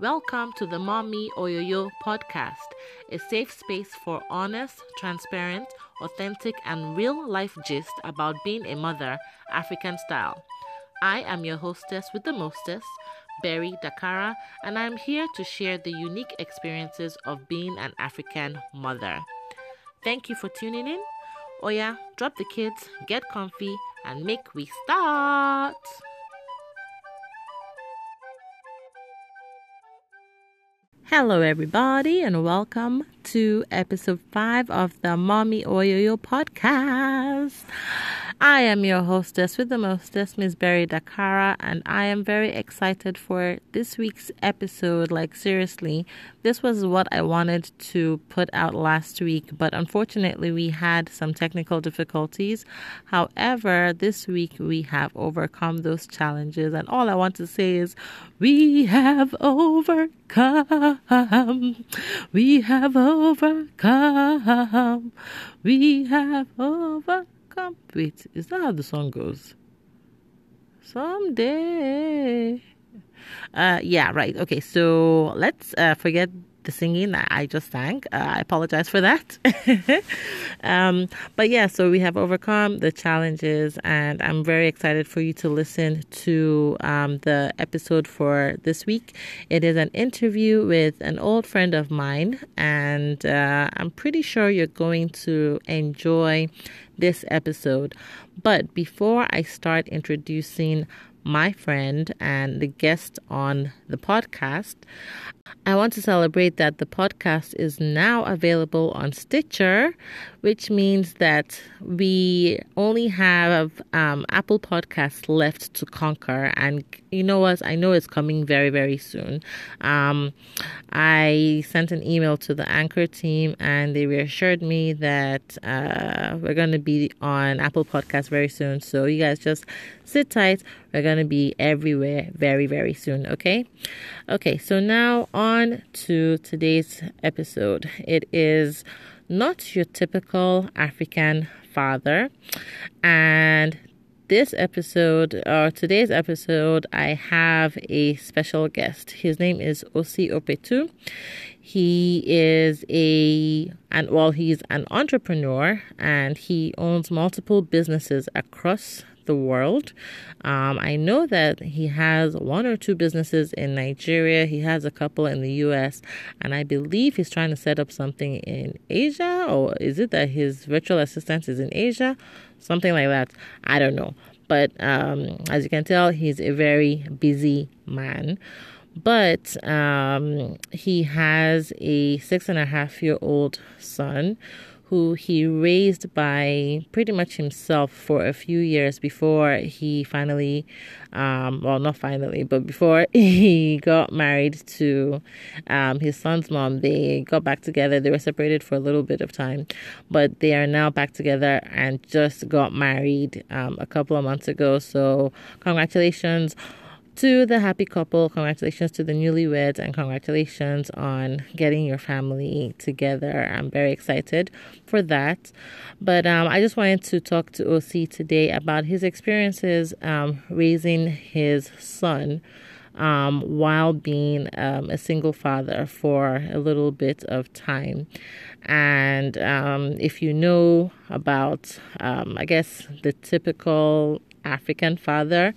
Welcome to the Mommy Oyoyo podcast, a safe space for honest, transparent, authentic, and real life gist about being a mother, African style. I am your hostess with the mostest, Berry Dakara, and I'm here to share the unique experiences of being an African mother. Thank you for tuning in. Oya, drop the kids, get comfy, and make we start. Hello, everybody, and welcome to episode five of the Mommy Oyoyo podcast. I am your hostess with the mostest, Miss Berry Dakara, and I am very excited for this week's episode. Like, seriously, this was what I wanted to put out last week, but unfortunately, we had some technical difficulties. However, this week we have overcome those challenges, and all I want to say is, we have overcome. We have overcome. We have overcome. Wait, is that how the song goes? Someday. Uh, yeah, right. Okay, so let's uh, forget the singing that I just sang. Uh, I apologize for that. um, but yeah, so we have overcome the challenges, and I'm very excited for you to listen to um, the episode for this week. It is an interview with an old friend of mine, and uh, I'm pretty sure you're going to enjoy this episode. But before I start introducing my friend and the guest on the podcast, I want to celebrate that the podcast is now available on Stitcher, which means that we only have um, Apple Podcasts left to conquer. And you know what? I know it's coming very, very soon. Um, I sent an email to the Anchor team and they reassured me that uh, we're going to be on Apple Podcasts very soon. So you guys just sit tight. We're going to be everywhere very, very soon. Okay. Okay. So now on to today's episode. It is not your typical African father. And this episode, or today's episode, I have a special guest. His name is Osi Opetu. He is a and well, he's an entrepreneur and he owns multiple businesses across the world. Um, I know that he has one or two businesses in Nigeria, he has a couple in the US, and I believe he's trying to set up something in Asia, or is it that his virtual assistant is in Asia? Something like that. I don't know. But um, as you can tell, he's a very busy man but um, he has a six and a half year old son who he raised by pretty much himself for a few years before he finally, um, well, not finally, but before he got married to um, his son's mom. They got back together. They were separated for a little bit of time, but they are now back together and just got married um, a couple of months ago. So, congratulations to the happy couple, congratulations to the newlyweds and congratulations on getting your family together. I'm very excited for that. But um, I just wanted to talk to Osi today about his experiences um, raising his son. Um, while being um, a single father for a little bit of time. And um, if you know about, um, I guess, the typical African father,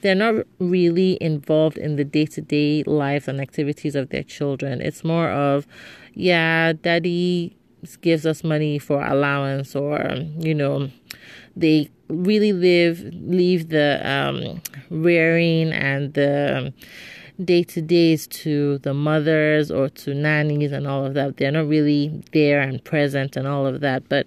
they're not really involved in the day to day lives and activities of their children. It's more of, yeah, daddy gives us money for allowance, or, you know, they really live, leave the um, rearing and the day to days to the mothers or to nannies and all of that. They're not really there and present and all of that. But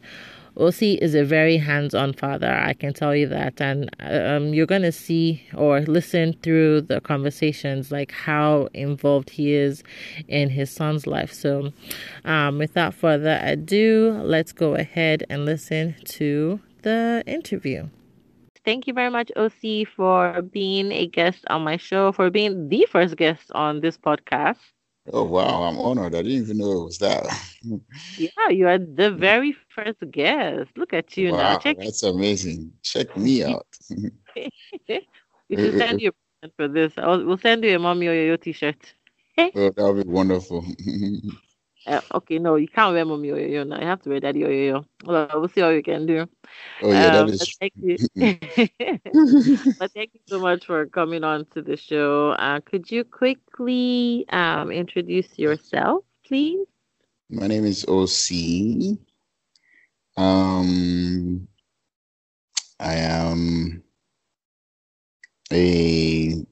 Osi is a very hands on father, I can tell you that. And um, you're going to see or listen through the conversations like how involved he is in his son's life. So, um, without further ado, let's go ahead and listen to the interview. Thank you very much, Osi, for being a guest on my show, for being the first guest on this podcast. Oh wow, I'm honored. I didn't even know it was that. yeah, you are the very first guest. Look at you wow, now. Check that's amazing. Check me out. we should send you a for this. I'll, we'll send you a mommy oyoyo t-shirt. Oh, that would be wonderful. Uh, okay, no, you can't wear mommy oyoyo now. You have to wear daddy oyoyo. Well, we'll see what you can do. Oh yeah, Um, is but thank you. But thank you so much for coming on to the show. Uh, could you quickly um, introduce yourself, please? My name is Osi. Um, I am a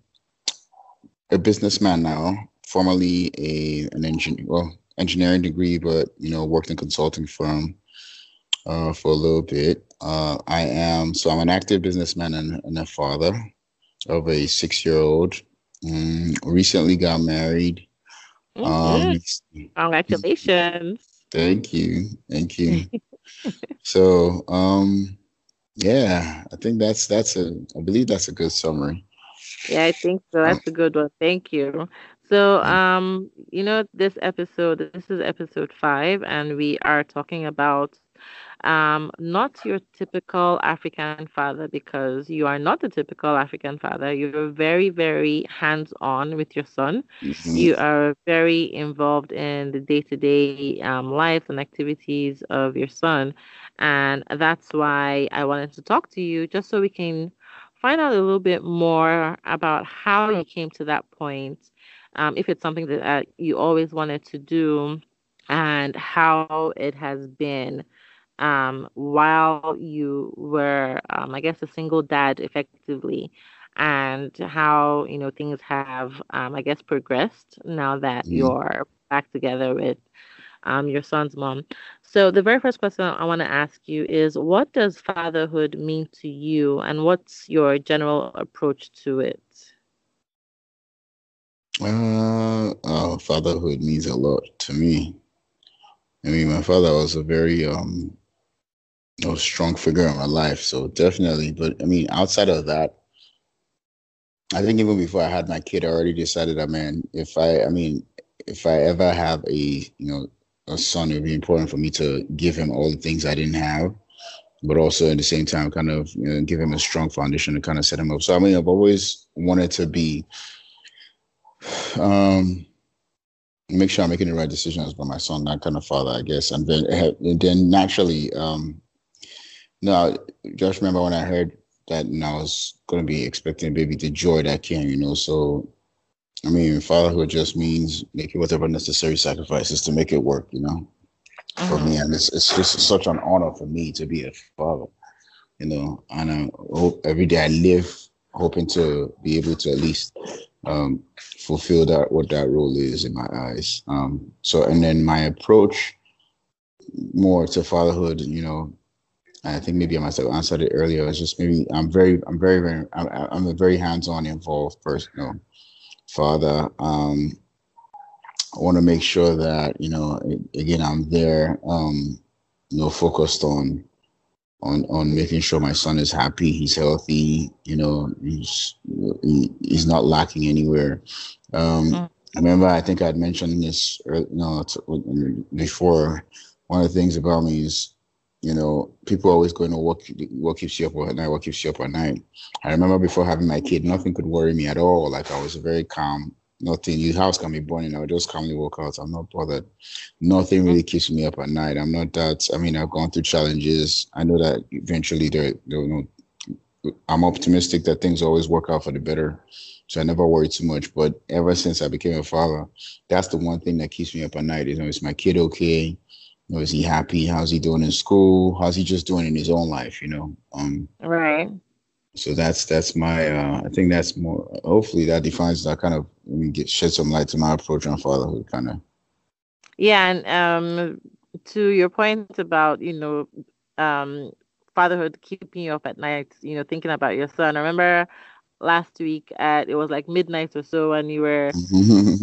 a businessman now, formerly a an engineer, well, engineering degree, but you know, worked in consulting firm uh, for a little bit. Uh, I am so I'm an active businessman and, and a father of a six year old. Um, recently got married. Um, Mhm. Congratulations. thank you, thank you. So, um, yeah, I think that's that's a I believe that's a good summary. Yeah, I think so. Um, That's a good one. Thank you. So, um, you know, this episode, this is episode five, and we are talking about um, not your typical African father because you are not the typical African father. You're very, very hands-on with your son. mhm, You are very involved in the day-to-day um, life and activities of your son, and that's why I wanted to talk to you just so we can find out a little bit more about how you came to that point, um, if it's something that uh, you always wanted to do, and how it has been um, while you were, um, I guess, a single dad effectively, and how, you know, things have, um, I guess, progressed now that mhm. you're back together with um, your son's mom. So the very first question I want to ask you is, what does fatherhood mean to you, and what's your general approach to it? Uh, oh, fatherhood means a lot to me. I mean, my father was a very um, know, strong figure in my life, so definitely. But I mean, outside of that, I think even before I had my kid, I already decided that man, if I, I mean, if I ever have a, you know, a son, it would be important for me to give him all the things I didn't have, but also at the same time, kind of, you know, give him a strong foundation to kind of set him up. So I mean, I've always wanted to be, um, make sure I'm making the right decisions for my son, that kind of father, I guess, and then, and then naturally, um, no, just remember when I heard that and I was going to be expecting a baby, the joy that came, you know. So, I mean, fatherhood just means making whatever necessary sacrifices to make it work, you know, for me. Mhm. And it's, it's just such an honor for me to be a father, you know. And I hope every day I live hoping to be able to at least um, fulfill that, what that role is in my eyes. Um, so, and then my approach more to fatherhood, you know, I think maybe I must have answered it earlier. It's just maybe I'm very, I'm very, very, I'm, I'm a very hands-on involved person, you know, father. Um, I want to make sure that you know, again, I'm there, um, you know, focused on, on, on making sure my son is happy, he's healthy, you know, he's, he, he's not lacking anywhere. Um, Mm. I remember, I think I'd mentioned this, early, no, before. One of the things about me is you know, people always going to what what keeps you up at night, what keeps you up at night. I remember before having my kid, nothing could worry me at all. Like I was very calm. Nothing. Your house can be burning. I would just calmly walk out. I'm not bothered. Nothing really keeps me up at night. I'm not that. I mean, I've gone through challenges. I know that eventually there, there you know, I'm optimistic that things always work out for the better. So I never worry too much. But ever since I became a father, that's the one thing that keeps me up at night. You know, is my kid okay? You know, is he happy? How's he doing in school? How's he just doing in his own life? You know, um, Right. So that's that's my. Uh, I think that's more. Hopefully, that defines that kind of. Me get shed some light to my approach on fatherhood, kind of. Yeah, and um, to your point about, you know, um, fatherhood keeping you up at night, you know, thinking about your son. I remember last week at it was like midnight or so, and you were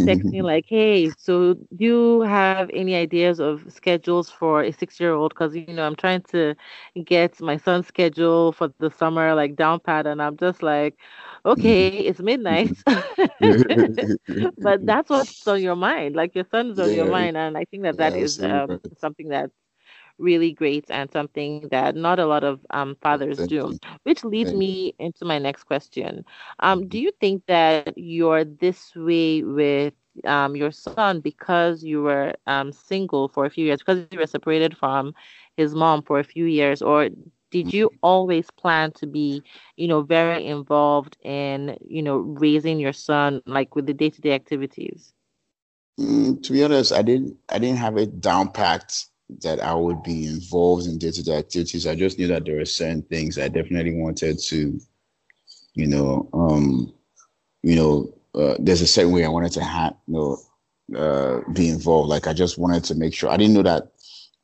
texting like, "Hey, so do you have any ideas of schedules for a six-year-old? Because you know, I'm trying to get my son's schedule for the summer like down pat, and I'm just like, okay, it's midnight, but that's what's on your mind. Like your son's on your mind, and I think that that yeah, is um, something that's really great and something that not a lot of um, fathers Thank do. you. Which leads Thank you. me into my next question. Um, do you think that you're this way with um, your son because you were um, single for a few years, because you were separated from his mom for a few years, or did you always plan to be, you know, very involved in, you know, raising your son, like with the day to day activities? Mm, to be honest, I didn't. I didn't have it down packed that I would be involved in day to day activities. I just knew that there were certain things I definitely wanted to, you know, um, you know, uh, there's a certain way I wanted to have, you know, uh, be involved. Like I just wanted to make sure. I didn't know that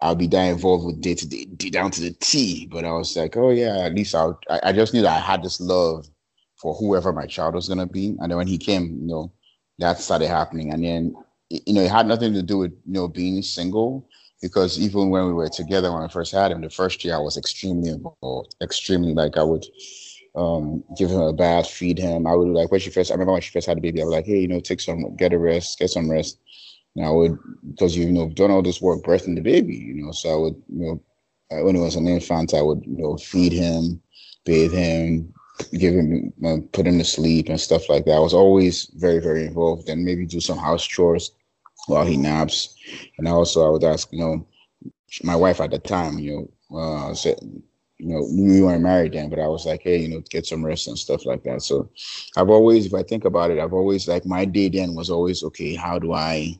I'll be that involved with day to day, down to the T. But I was like, oh yeah, at least I'll. I, I just knew that I had this love for whoever my child was gonna be. And then when he came, you know, that started happening. And then, you know, it had nothing to do with you know being single because even when we were together when I first had him, the first year I was extremely involved, extremely like I would um, give him a bath, feed him. I would like when she first. I remember when she first had a baby. I was like, hey, you know, take some, get a rest, get some rest. And I would because you know done all this work birthing the baby, you know. So I would you know when he was an infant, I would you know feed him, bathe him, give him, uh, put him to sleep and stuff like that. I was always very very involved and maybe do some house chores while he naps. And also I would ask, you know, my wife at the time, you know, uh, said, you know, we weren't married then, but I was like, hey, you know, get some rest and stuff like that. So I've always, if I think about it, I've always like my day then was always okay. How do I,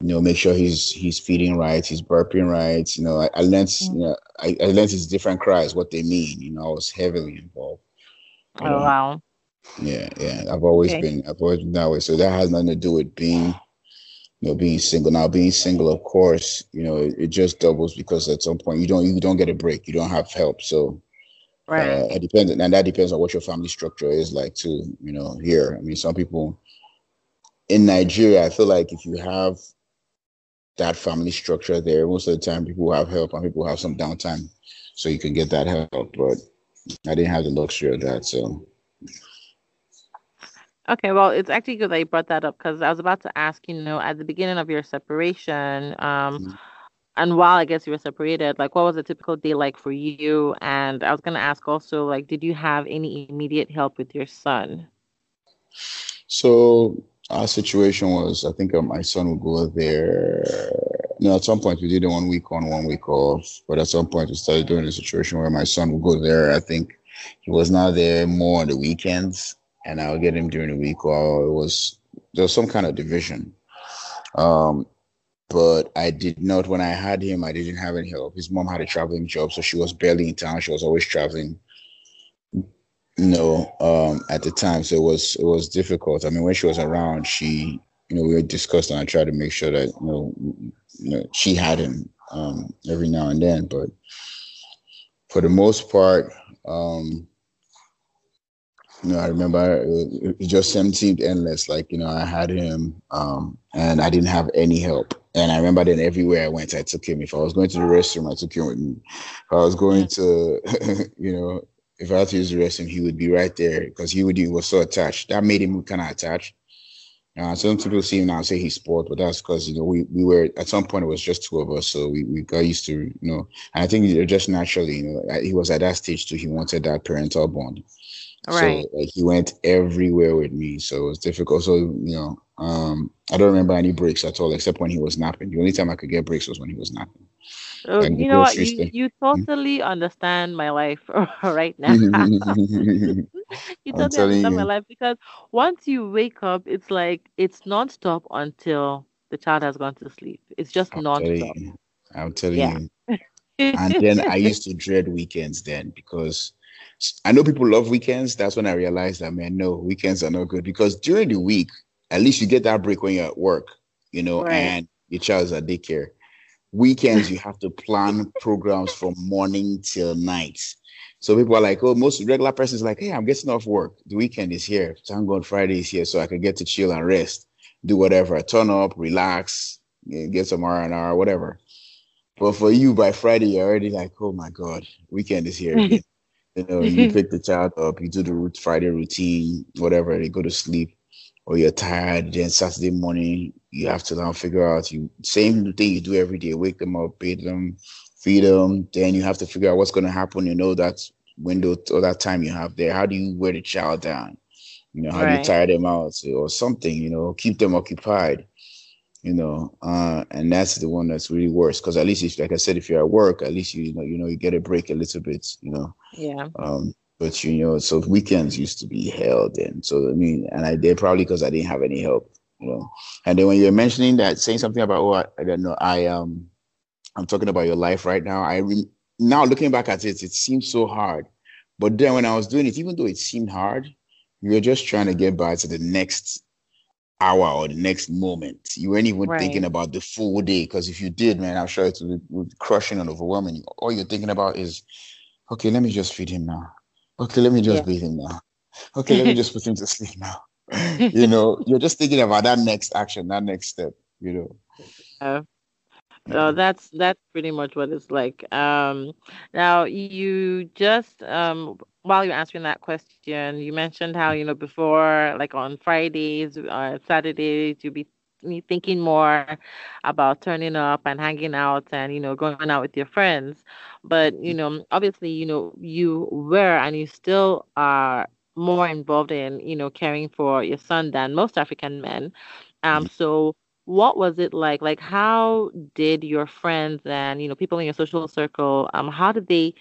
you know, make sure he's he's feeding right, he's burping right. You know, I, I learned, mm-hmm. you know, I, I learned his different cries, what they mean. You know, I was heavily involved. Oh um, wow. Yeah, yeah. I've always okay. been, I've always been that way. So that has nothing to do with being you know, being single. Now, being single, of course, you know, it, it, just doubles because at some point you don't you don't get a break. You don't have help. So right. Uh, it depends, and that depends on what your family structure is like too. You know, here, I mean, some people in Nigeria, I feel like if you have that family structure there, most of the time people have help and people have some downtime, so you can get that help. But I didn't have the luxury of that, so Okay, well, it's actually good that you brought that up because I was about to ask, you know, at the beginning of your separation, um, mm-hmm. and while I guess you were separated, like what was a typical day like for you? And I was going to ask also, like, did you have any immediate help with your son? So our situation was, I think uh, my son would go there. You know, at some point we did it one week on, one week off, but at some point we started doing a situation where my son would go there. I think he was now there more on the weekends and I'll get him during the week. Or it was there was some kind of division. Um, but I did not when I had him. I didn't have any help. His mom had a traveling job, so she was barely in town. She was always traveling. You know, um, at the time, so it was it was difficult. I mean, when she was around, she you know we were discussed, and I tried to make sure that you know, you know she had him um, every now and then. But for the most part, um, you know, I remember it, it just seemed endless. Like, you know, I had him um, and I didn't have any help. And I remember then everywhere I went, I took him. If I was going to the restroom, I took him with me. If I was going to, you know, if I had to use the restroom, he would be right there because he would he was so attached. That made him kind of attached. Uh, some people see him now and say he's spoiled, but that's because you know we, we were at some point it was just two of us, so we, we got used to you know. And I think just naturally, you know, he was at that stage too. He wanted that parental bond. Right. So like he went everywhere with me. So it was difficult. So, you know, um, I don't remember any breaks at all except when he was napping. The only time I could get breaks was when he was napping. Oh, you know what? You, you totally mm-hmm. understand my life right now. you totally understand you. my life because once you wake up, it's like it's nonstop until the child has gone to sleep. It's just I'll nonstop. Tell I'll tell yeah. you. and then I used to dread weekends then because I know people love weekends. That's when I realized that, man, no, weekends are not good because during the week, at least you get that break when you're at work, you know, right. and your child's at daycare. Weekends, you have to plan programs from morning till night. So people are like, oh, most regular persons like, hey, I'm getting off work. The weekend is here. Thank God Friday is here so I can get to chill and rest, do whatever, turn up, relax, eh, get some R&R, whatever. But for you, by Friday, you're already like, oh my God, weekend is here again. You know, you pick the child up, you do the Friday routine, whatever, they go to sleep, or you're tired. Then Saturday morning, you have to now figure out you same thing you do every day: wake them up, bathe them, feed them. Then you have to figure out what's going to happen. You know that window or that time you have there. How do you wear the child down? You know, how right. do you tire them out or something? You know, keep them occupied. You know, uh, and that's the one that's really worse because at least, if, like I said, if you're at work, at least you, you know, you know, you get a break a little bit. You know. Yeah. Um, but you know, so weekends used to be hell then. So I mean, and I did probably because I didn't have any help. You know, and then when you're mentioning that, saying something about oh, I, I don't know, I um, I'm talking about your life right now. I re- now looking back at it, it seems so hard. But then when I was doing it, even though it seemed hard, you were just trying to get by to the next hour or the next moment. You weren't even right. thinking about the full day. Because if you did, man, I'm sure it would, would be crushing and overwhelming. All you're thinking about is, okay, let me just feed him now. Okay, let me just yeah. bathe him now. Okay, let me just put him to sleep now. you know, you're just thinking about that next action, that next step, you know. Uh, so that's that's pretty much what it's like. Um, now you just um, while you're answering that question, you mentioned how you know before, like on Fridays or uh, Saturdays, you'd be thinking more about turning up and hanging out and you know going out with your friends. But you know, obviously, you know you were and you still are more involved in you know caring for your son than most African men. Um, mm-hmm. so what was it like? Like how did your friends and you know people in your social circle um how did they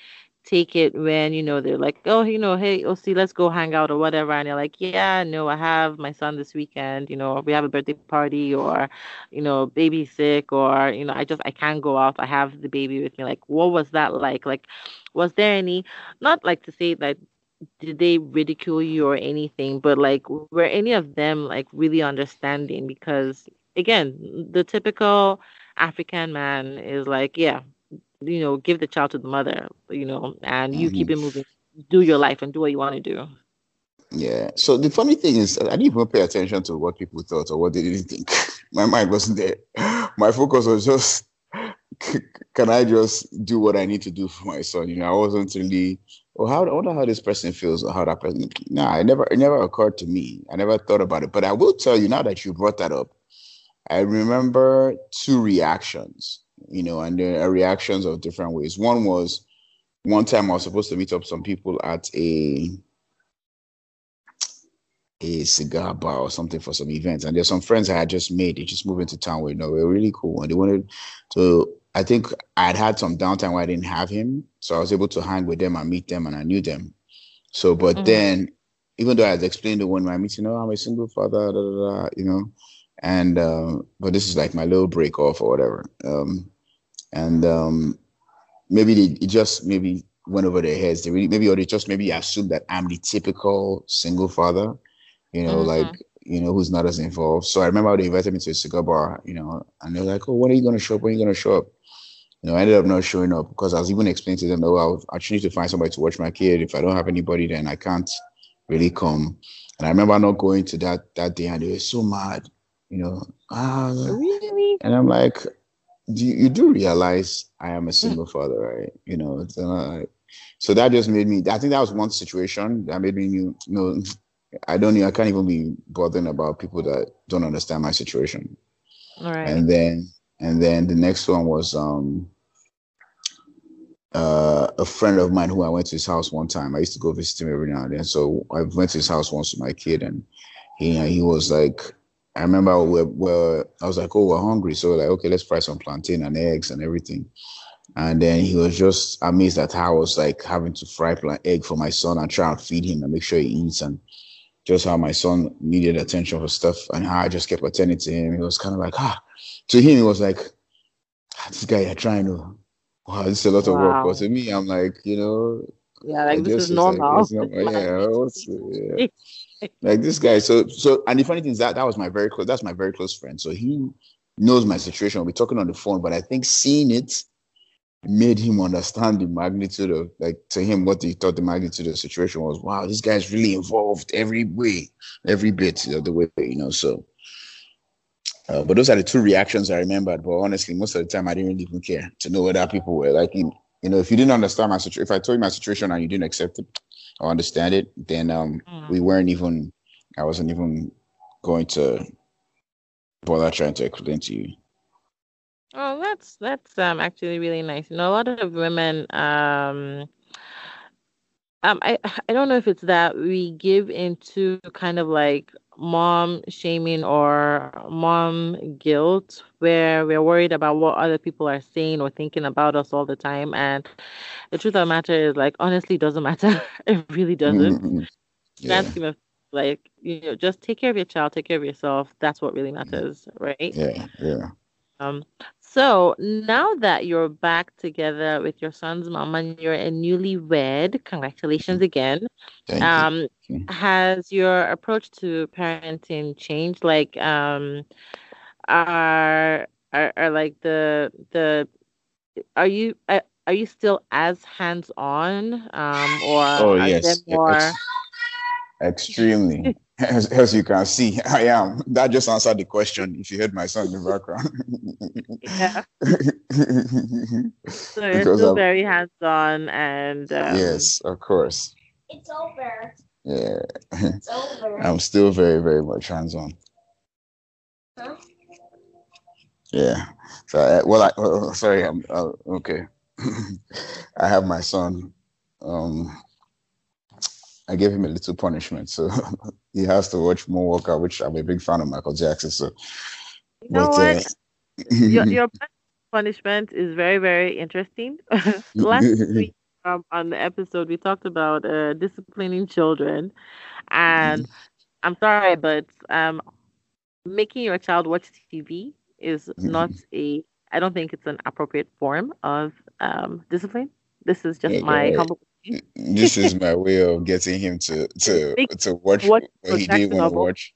take it when you know they're like oh you know hey oh see let's go hang out or whatever and you're like yeah no i have my son this weekend you know we have a birthday party or you know baby sick or you know i just i can't go out i have the baby with me like what was that like? Like was there any not like to say that did they ridicule you or anything but like were any of them like really understanding? Because again, the typical African man is like, yeah, you know, give the child to the mother, you know, and you mm-hmm. keep it moving, do your life and do what you want to do. Yeah. So the funny thing is, I didn't even pay attention to what people thought or what they didn't think. My mind wasn't there. My focus was just, can I just do what I need to do for my son? You know, I wasn't really, oh, how, I wonder how this person feels or how that person. No, nah, it never, it never occurred to me. I never thought about it. But I will tell you now that you brought that up, I remember two reactions, you know, and there are reactions of different ways. One was one time I was supposed to meet up some people at a a cigar bar or something for some events. And there's some friends I had just made. They just moved into town with, you know, we were really cool. And they wanted to, I think I'd had some downtime where I didn't have him. So I was able to hang with them and meet them and I knew them. So, but mm-hmm. then, even though I had explained to one my meeting, oh, I'm a single father, da, da, da, you know, and uh, but this is like my little break off or whatever. Um, and um, maybe they it just maybe went over their heads. They really maybe or they just maybe assume that I'm the typical single father, you know, mm-hmm. like you know who's not as involved. So I remember they invited me to a cigar bar, you know, and they're like, "Oh, when are you going to show up? When are you going to show up?" You know, I ended up not showing up because I was even explaining to them, "Oh, I'll actually need to find somebody to watch my kid. If I don't have anybody, then I can't really come." And I remember not going to that that day, and they were so mad you know, ah, really? and I'm like, do you, you, do realize I am a single mm. father, right? You know, uh, so that just made me. I think that was one situation that made me you know. I don't. I can't even be bothering about people that don't understand my situation. All right. And then, and then the next one was um, uh, a friend of mine who I went to his house one time. I used to go visit him every now and then. So I went to his house once with my kid, and he he was like, I remember we were, I was like, oh, we're hungry. So like, okay, let's fry some plantain and eggs and everything. And then he was just amazed at how I was like having to fry plant egg for my son and try and feed him and make sure he eats and just how my son needed attention for stuff and how I just kept attending to him. He was kind of like, ah, to him, it was like, ah, this guy you're trying to, wow, this is a lot wow. of work. But to me, I'm like, you know, yeah, like this is normal. Like, normal. yeah, yeah. like this guy. So so and the funny thing is that that was my very close. That's my very close friend. So he knows my situation. We're talking on the phone, but I think seeing it made him understand the magnitude of like to him what he thought the magnitude of the situation was. Wow, this guy's really involved every way, every bit of the way, you know. So uh, but those are the two reactions I remembered. But honestly, most of the time I didn't really even care to know whether people were like, you know, if you didn't understand my situation, if I told you my situation and you didn't accept it, or understand it, then um, mm. we weren't even, I wasn't even going to bother trying to explain to you. Oh, that's that's um actually really nice. You know, a lot of women um Um, I I don't know if it's that we give into kind of like mom shaming or mom guilt, where we're worried about what other people are saying or thinking about us all the time. And the truth of the matter is, like, honestly, it doesn't matter. It really doesn't. Mm-hmm. Yeah, like, you know, just take care of your child, take care of yourself. That's what really matters, right? yeah, yeah. Um, so now that you're back together with your son's mom and you're a newlywed, congratulations again. Thank you. Um, has your approach to parenting changed? Like, um, are are, are like the the are you are, are you still as hands-on, um, or Oh yes, more? ex extremely. As, as you can see, I am. That just answered the question. If you heard my son in the background, Yeah. So you're because still I'm very hands-on and um, yes, of course. It's over. Yeah, It's over. I'm still very, very much hands-on. Huh? Yeah. So, uh, well, I, oh, oh, sorry. I'm uh, okay. I have my son. Um, I gave him a little punishment, so he has to watch more workout, which I'm a big fan of Michael Jackson. So, you know but what? uh, Your your punishment is very, very interesting. Last week, um, on the episode, we talked about uh, disciplining children, and I'm sorry, but um, making your child watch TV is not a. I don't think it's an appropriate form of um, discipline. This is just my Yeah, humble opinion. This is my way of getting him to to to watch watch what he did want to watch.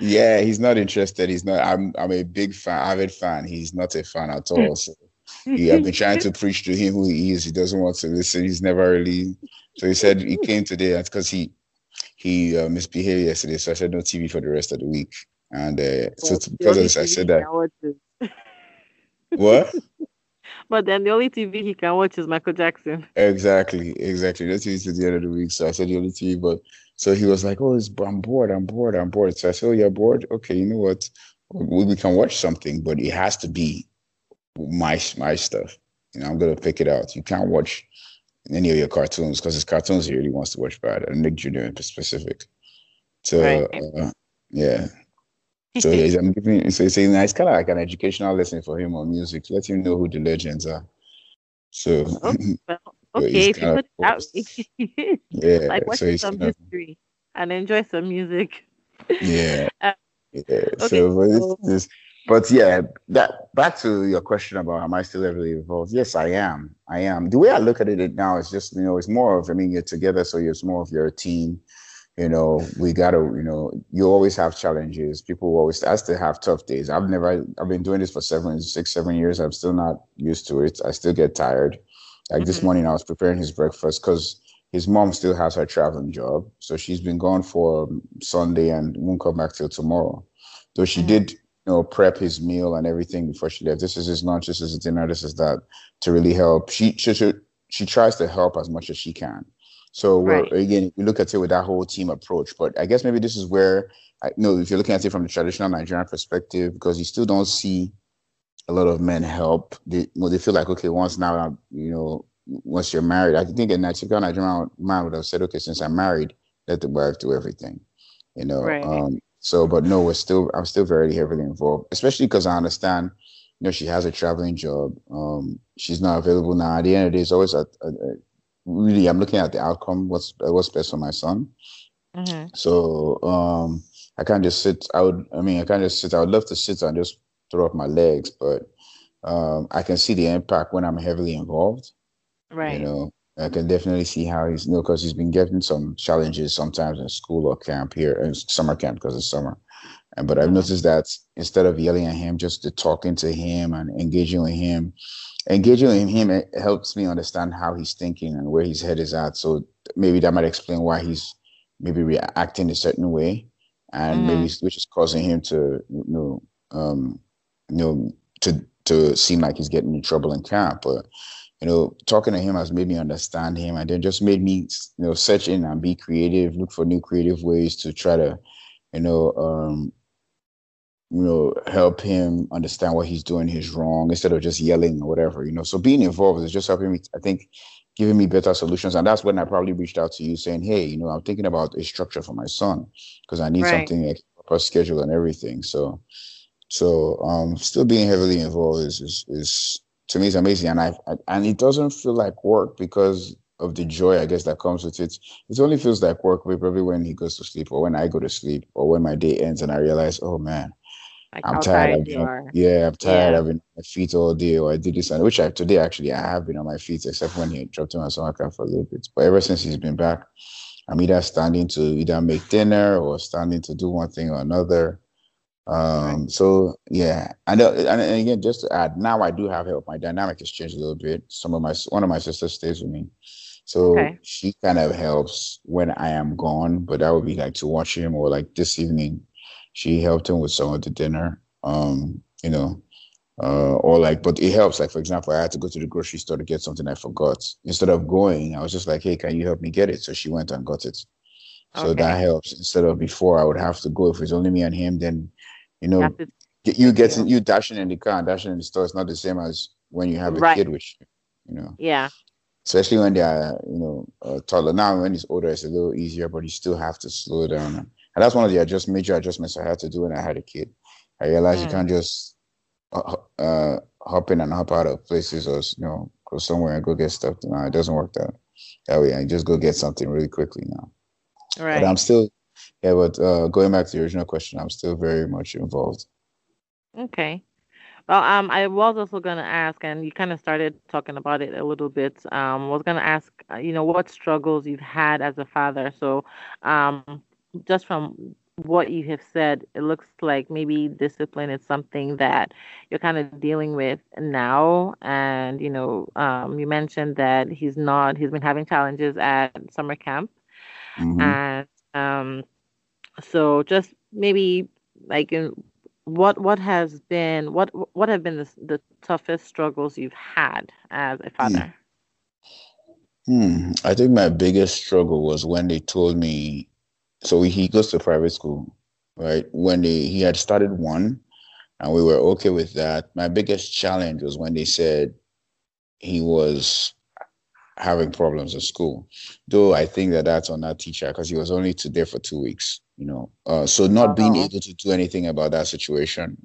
Yeah, he's not interested. He's not. I'm I'm a big fan, avid fan. He's not a fan at all. So yeah, I've been trying to preach to him who he is. He doesn't want to listen. He's never really. So he said he came today because he he uh, misbehaved yesterday. So I said no TV for the rest of the week. And uh, so Well, because of this, I said that can watch is, what but then the only TV he can watch is Michael Jackson. exactly exactly. No TV to the end of the week. So I said the only TV, but so he was like, oh, it's, I'm bored. I'm bored. I'm bored. So I said, oh, you're bored. Okay, you know what? We, we can watch something, but it has to be my my stuff. You know, I'm gonna pick it out. You can't watch any of your cartoons because it's cartoons he really wants to watch bad, and Nick Jr. in specific. So Right. uh, yeah. So he's, I'm giving so it's, it's kind of like an educational lesson for him on music, to let him know who the legends are. So Oh, well, okay, if you put it that way. yeah, Like so he's some kind of history and enjoy some music. yeah, Uh, yeah. okay, So but it's so but yeah, that back to your question about am I still heavily involved? Yes, I am. I am. The way I look at it now is just, you know, it's more of I mean you're together, so it's more of your team. You know, we gotta, you know, you always have challenges. People always I still have tough days. I've never I've been doing this for seven, six, seven years. I'm still not used to it. I still get tired. Like this mhm, morning I was preparing his breakfast because his mom still has her traveling job. So she's been gone for Sunday and won't come back till tomorrow. So she mhm, did, you know, prep his meal and everything before she left. This is his lunch, this is his dinner, this is that to really help. She she she, she tries to help as much as she can. So right. again, we look at it with that whole team approach. But I guess maybe this is where I know if you're looking at it from the traditional Nigerian perspective, because you still don't see a lot of men help. They well, they feel like okay, once now you know, once you're married, I think a Nigerian Nigerian man would have said, okay, since I'm married, let the wife do everything, you know. Right. Um, so, but no, we're still, I'm still very heavily involved, especially because I understand, you know, she has a traveling job. Um, she's not available now. At the end of the day, it's always a, a, a really, I'm looking at the outcome. What's what's best for my son. Mhm, So um, I can't just sit. I would. I mean, I can't just sit. I would love to sit and just throw up my legs, but um, I can see the impact when I'm heavily involved. Right. You know, I can definitely see how he's. You know, because he's been getting some challenges sometimes in school or camp here, in summer camp because it's summer. And but I've Mhm, noticed that instead of yelling at him, just to talking to him and engaging with him, engaging him it helps me understand how he's thinking and where his head is at. So maybe that might explain why he's maybe reacting a certain way, and maybe mhm, which is causing him to you know um you know to to seem like he's getting in trouble in camp. But you know, talking to him has made me understand him, and then just made me you know search in and be creative, look for new creative ways to try to you know um you know, help him understand what he's doing is wrong instead of just yelling or whatever, you know. So being involved is just helping me, I think, giving me better solutions. And that's when I probably reached out to you saying, Hey, you know, I'm thinking about a structure for my son because I need Right. something like proper schedule and everything. So, so, um, still being heavily involved is, is, is to me, is amazing. And I, I, and it doesn't feel like work because of the joy, I guess, that comes with it. It only feels like work probably when he goes to sleep or when I go to sleep or when my day ends and I realize, oh man, Like I'm tired. Tired are. yeah, I'm tired. Yeah. I've been on my feet all day, or I did this, and which I today actually I have been on my feet, except when he dropped in my summer camp for a little bit. But ever since he's been back, I'm either standing to either make dinner or standing to do one thing or another. Um, so yeah, and, uh, and and again, just to add, now I do have help. My dynamic has changed a little bit. Some of my one of my sisters stays with me, so Okay. she kind of helps when I am gone. But that would be like to watch him, or like this evening, she helped him with some of the dinner. Um, you know, uh, or like, but it helps. Like for example, I had to go to the grocery store to get something I forgot. Instead of going, I was just like, "Hey, can you help me get it?" So she went and got it. So Okay. that helps. Instead of before, I would have to go if it's only me and him. Then, you know, to- get- you getting you dashing in the car and dashing in the store is not the same as when you have a Right. kid with you. You know, yeah. especially when they are, you know, uh, toddler. Now, when he's older, it's a little easier, but you still have to slow down. And that's one of the adjust major adjustments I had to do when I had a kid. I realized you Mm. can't just uh, uh, hop in and hop out of places or you know go somewhere and go get stuff. No, it doesn't work that that way. I just go get something really quickly now. Right. But I'm still, yeah. But uh, going back to the original question, I'm still very much involved. Okay. Well, um, I was also gonna ask, and you kind of started talking about it a little bit. Um, was gonna ask, uh, you know, what struggles you've had as a father. So, um, just from what you have said, it looks like maybe discipline is something that you're kind of dealing with now. And, you know, um, you mentioned that he's not, he's been having challenges at summer camp. Mhm. And um, so just maybe like in what what has been what what have been the, the toughest struggles you've had as a father? Hmm. I think my biggest struggle was when they told me. So he goes to private school, right? When they he had started one, and we were okay with that. My biggest challenge was when they said he was having problems at school. Though I think that that's on that teacher because he was only to there for two weeks, you know. Uh, so not being Oh. able to do anything about that situation,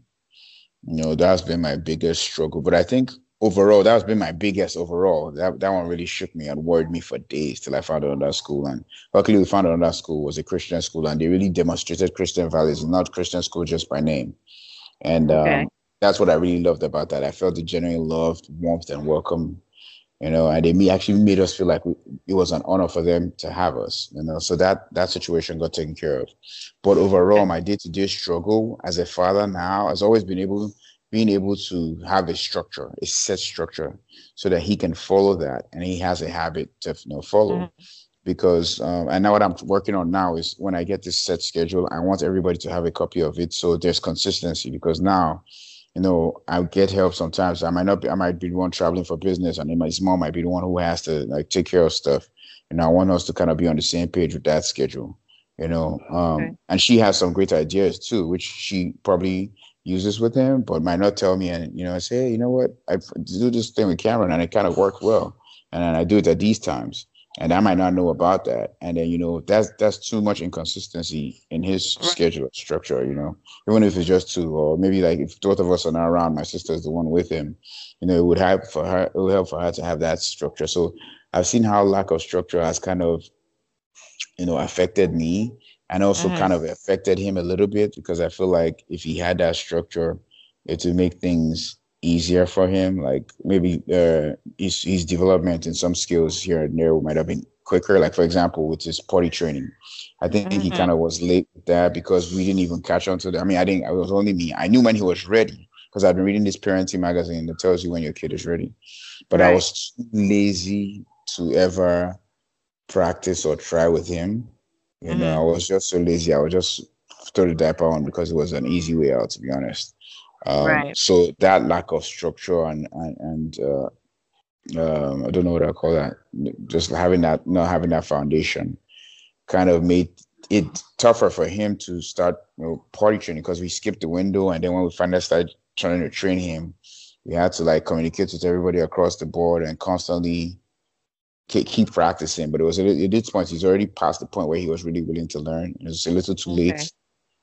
you know, that's been my biggest struggle. But I think overall, that's been my biggest overall. That that one really shook me and worried me for days till I found another school. And luckily, we found another school was a Christian school, and they really demonstrated Christian values, not Christian school just by name. And Okay. um, that's what I really loved about that. I felt the genuine love, warmth, and welcome you know, and they actually made us feel like we, it was an honor for them to have us, you know. So that that situation got taken care of. But overall, my day to day struggle as a father now has always been able being able to have a structure, a set structure, so that he can follow that, and he has a habit to you know follow. Mhm. Because um, and now what I'm working on now is when I get this set schedule, I want everybody to have a copy of it, so there's consistency. Because now you know, I get help sometimes. I might not be, I might be the one traveling for business, and then my mom might be the one who has to like take care of stuff. And I want us to kind of be on the same page with that schedule, you know. Um, Okay. and she has some great ideas too, which she probably uses with him, but might not tell me. And you know, I say, hey, you know what, I do this thing with Cameron, and it kind of worked well, and then I do it at these times. And I might not know about that, and then you know that's that's too much inconsistency in his Right. schedule structure. You know, even if it's just two, or maybe like if both of us are not around, my sister's the one with him. You know, it would help for her. It would help for her to have that structure. So I've seen how lack of structure has kind of, you know, affected me, and also Mhm. kind of affected him a little bit because I feel like if he had that structure, it would make things easier for him. Like maybe uh, his his development in some skills here and there might have been quicker. Like for example, with his potty training, I think he Mhm. kind of was late with that because we didn't even catch on to that. I mean, I didn't. It was only me. I knew when he was ready because I've been reading this parenting magazine that tells you when your kid is ready. But I was too lazy to ever practice or try with him. You know, Mhm. I was just so lazy. I would just throw the diaper on because it was an easy way out, to be honest. Um, Right. So that lack of structure and and, and uh, um, I don't know what I call that. Just having that, not having that foundation, kind of made it tougher for him to start, you know, potty training because we skipped the window, and then when we finally started trying to train him, we had to like communicate with everybody across the board and constantly keep practicing. But it was at this point he's already past the point where he was really willing to learn. It was a little too Okay. late.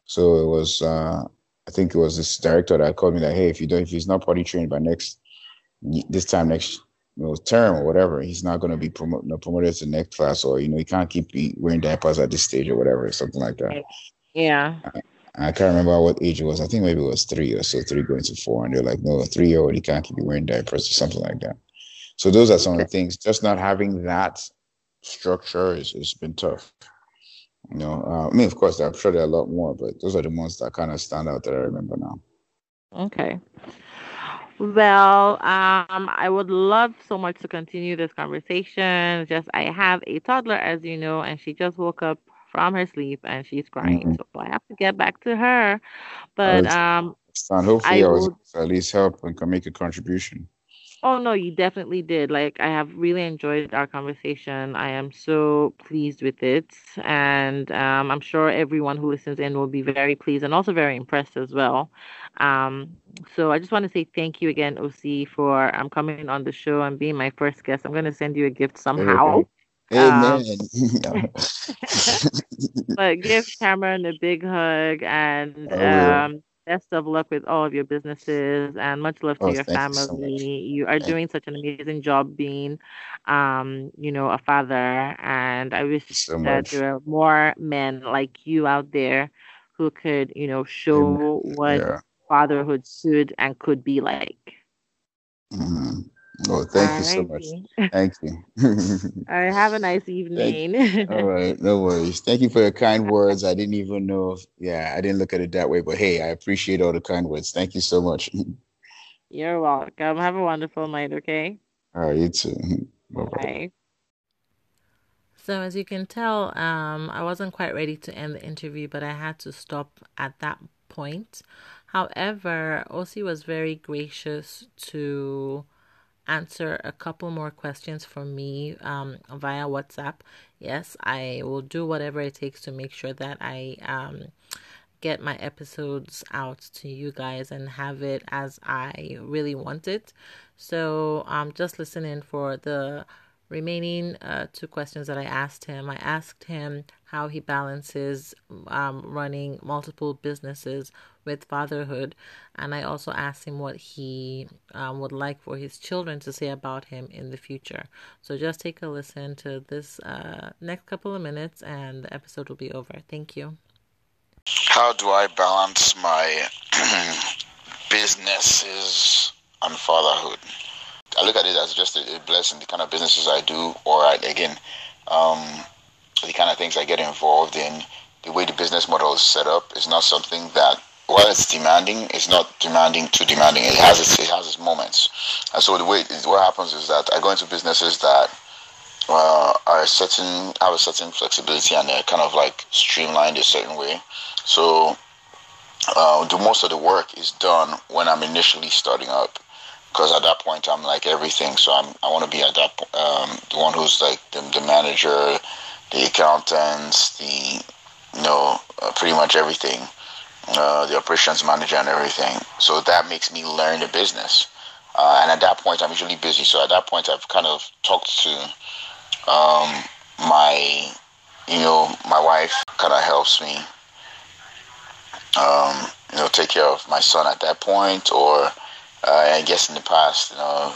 So it was uh I think it was this director that called me that hey, if you don't if he's not potty trained by next this time next you know, term or whatever, he's not going to be promoted no, promoted to next class or you know he can't keep wearing diapers at this stage or whatever, something like that. Yeah. I can't remember what age it was. I think maybe it was three or so, three going to four, and they're like, no, three year old he can't keep wearing diapers or something like that. So those are some of the things. Just not having that structure is has been tough. You know, uh, I mean, of course, I'm sure there are a lot more, but those are the ones that kind of stand out that I remember now. Okay. Well, um, I would love so much to continue this conversation. Just I have a toddler, as you know, and she just woke up from her sleep and she's crying, Mhm. so I have to get back to her. But um, And hopefully, I I, was will- at least help and can make a contribution. Oh no, you definitely did. Like I have really enjoyed our conversation. I am so pleased with it, and um, I'm sure everyone who listens in will be very pleased and also very impressed as well. Um, so I just want to say thank you again, Osi, for um, coming on the show and being my first guest. I'm going to send you a gift somehow, Um, Amen. but give Cameron a big hug and I will. Best of luck with all of your businesses and much love to Oh, your thank you so family. you are Thank doing such an amazing job being, um, you know, a father, and I wish so that much. there are more men like you out there who could, you know, show what Yeah. fatherhood should and could be like. Mhm. Oh, thank you so much. Thank you. All right, have a nice evening. All right, no worries. Thank you for your kind words. I didn't even know. If, yeah, I didn't look at it that way, but hey, I appreciate all the kind words. Thank you so much. You're welcome. Have a wonderful night, okay? All right, you too. Bye bye. Bye. So as you can tell, um, I wasn't quite ready to end the interview, but I had to stop at that point. However, Osi was very gracious to answer a couple more questions for me um, via WhatsApp. Yes, I will do whatever it takes to make sure that I um, get my episodes out to you guys and have it as I really want it. So um, just listen in for the remaining uh, two questions that I asked him. I asked him how he balances um, running multiple businesses with fatherhood, and I also asked him what he um, would like for his children to say about him in the future. So just take a listen to this uh, next couple of minutes, and the episode will be over. Thank you. How do I balance my businesses and fatherhood? I look at it as just a, blessing, the kind of businesses I do, or I, again, um, the kind of things I get involved in. The way the business model is set up is not something that, while it's demanding, it's not demanding too demanding. It has its, it has its moments. And so the way what happens is that I go into businesses that uh, are certain have a certain flexibility and they're kind of like streamlined a certain way. So uh, the most of the work is done when I'm initially starting up, because at that point I'm like everything. So I'm I want to be at that um, the one who's like the, the manager, the accountants, the you know uh, pretty much everything, uh, the operations manager and everything. So that makes me learn the business. Uh, and at that point, I'm usually busy. So at that point, I've kind of talked to um, my, you know, my wife kind of helps me, um, you know, take care of my son at that point. Or uh, I guess in the past, you know,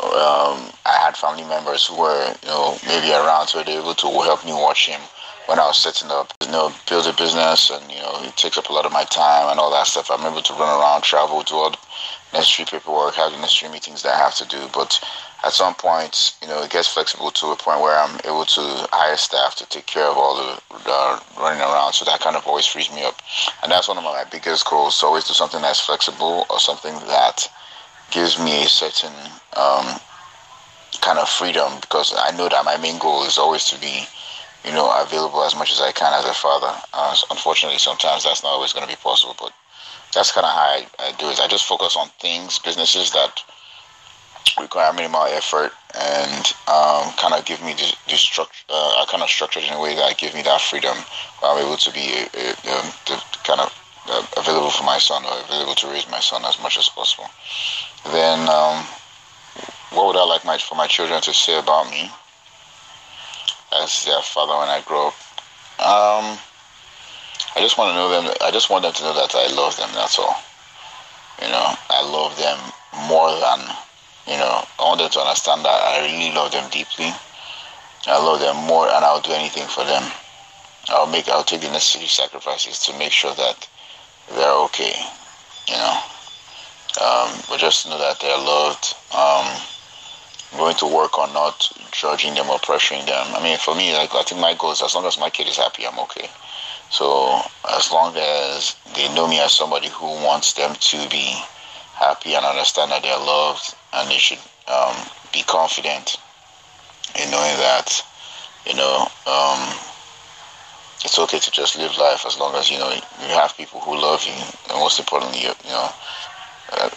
um, I had family members who were, you know, maybe around, so they were able to help me watch him when I was setting up, you know, build a business, and you know, it takes up a lot of my time and all that stuff. I'm able to run around, travel, do all the necessary paperwork, have the necessary meetings that I have to do. But at some point, you know, it gets flexible to a point where I'm able to hire staff to take care of all the uh, running around. So that kind of always frees me up, and that's one of my biggest goals. Always do something that's flexible or something that gives me a certain um, kind of freedom because I know that my main goal is always to be, you know, available as much as I can as a father. Uh, unfortunately, sometimes that's not always going to be possible, but that's kind of how I, I do it. I just focus on things, businesses that require minimal effort and um, kind of give me the, the structure. Uh, kind of structured in a way that give me that freedom. Where I'm able to be uh, um, the, kind of uh, available for my son or available to raise my son as much as possible. Then, um, what would I like my for my children to say about me? as their father when I grow up? Um, I just want to know them. I just want them to know that I love them. That's all. You know, I love them more than you know. I want them to understand that I really love them deeply. I love them more, and I'll do anything for them. I'll make. I'll take the necessary sacrifices to make sure that they're okay. You know, um, but just know that they're loved. Um, going to work on not judging them or pressuring them. I mean, for me, like I think my goal is as long as my kid is happy, I'm okay. So as long as they know me as somebody who wants them to be happy and understand that they're loved, and they should um, be confident in knowing that, you know, um, it's okay to just live life as long as you know you have people who love you, and most importantly, you, know, uh,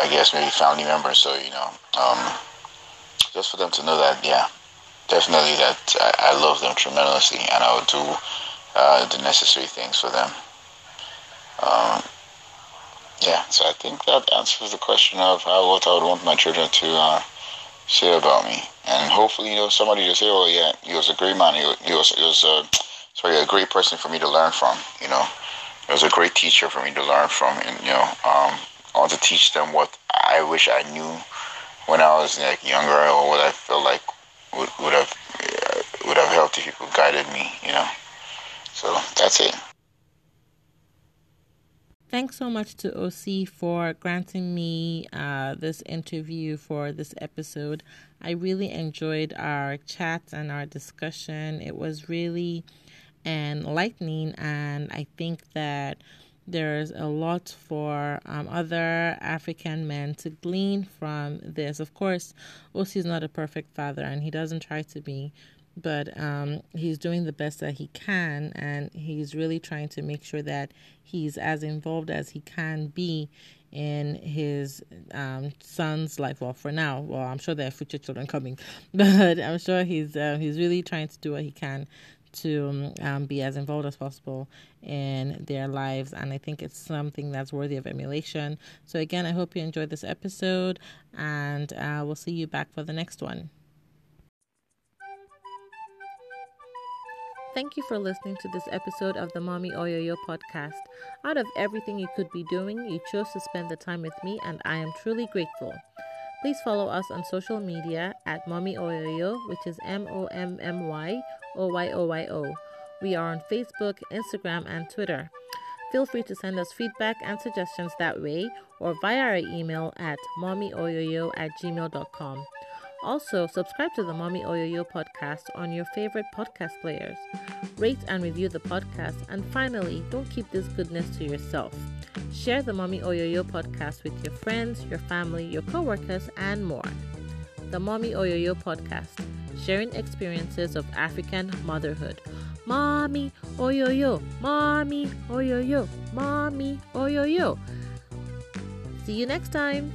I guess maybe family members. So you know, um, just for them to know that, yeah, definitely that I, I love them tremendously, and I will do uh, the necessary things for them. Um, yeah, so I think that answers the question of how what I would want my children to uh, say about me, and hopefully, you know, somebody just say, "Oh yeah, he was a great man. He, he was, he was, uh, sorry, a great person for me to learn from." You know, he was a great teacher for me to learn from, and you know, um, I want to teach them what I wish I knew when I was like younger, or what I felt like would, would have uh, would have helped if people guided me. You know. So that's it. Thanks so much to Osi for granting me uh, this interview for this episode. I really enjoyed our chat and our discussion. It was really enlightening, and I think that there's a lot for um, other African men to glean from this. Of course, Osi is not a perfect father, and he doesn't try to be, but um, he's doing the best that he can, and he's really trying to make sure that he's as involved as he can be in his um, son's life. Well, for now, well, I'm sure there are future children coming, but I'm sure he's uh, he's really trying to do what he can to um, be as involved as possible in their lives. And I think it's something that's worthy of emulation. So, again, I hope you enjoyed this episode, and uh, we'll see you back for the next one. Thank you for listening to this episode of the Mommy Oyoyo podcast. Out of everything you could be doing, you chose to spend the time with me, and I am truly grateful. Please follow us on social media at Mommy Oyoyo, which is M O M M Y O Y O Y O. We are on Facebook, Instagram, and Twitter. Feel free to send us feedback and suggestions that way or via our email at mommyoyoyo at gmail.com. Also, subscribe to the Mommy Oyoyo podcast on your favorite podcast players. Rate and review the podcast. And finally, don't keep this goodness to yourself. Share the Mommy Oyoyo podcast with your friends, your family, your coworkers, and more. The Mommy Oyoyo podcast, sharing experiences of African motherhood. Mommy Oyoyo, Mommy Oyoyo, Mommy Oyoyo. See you next time.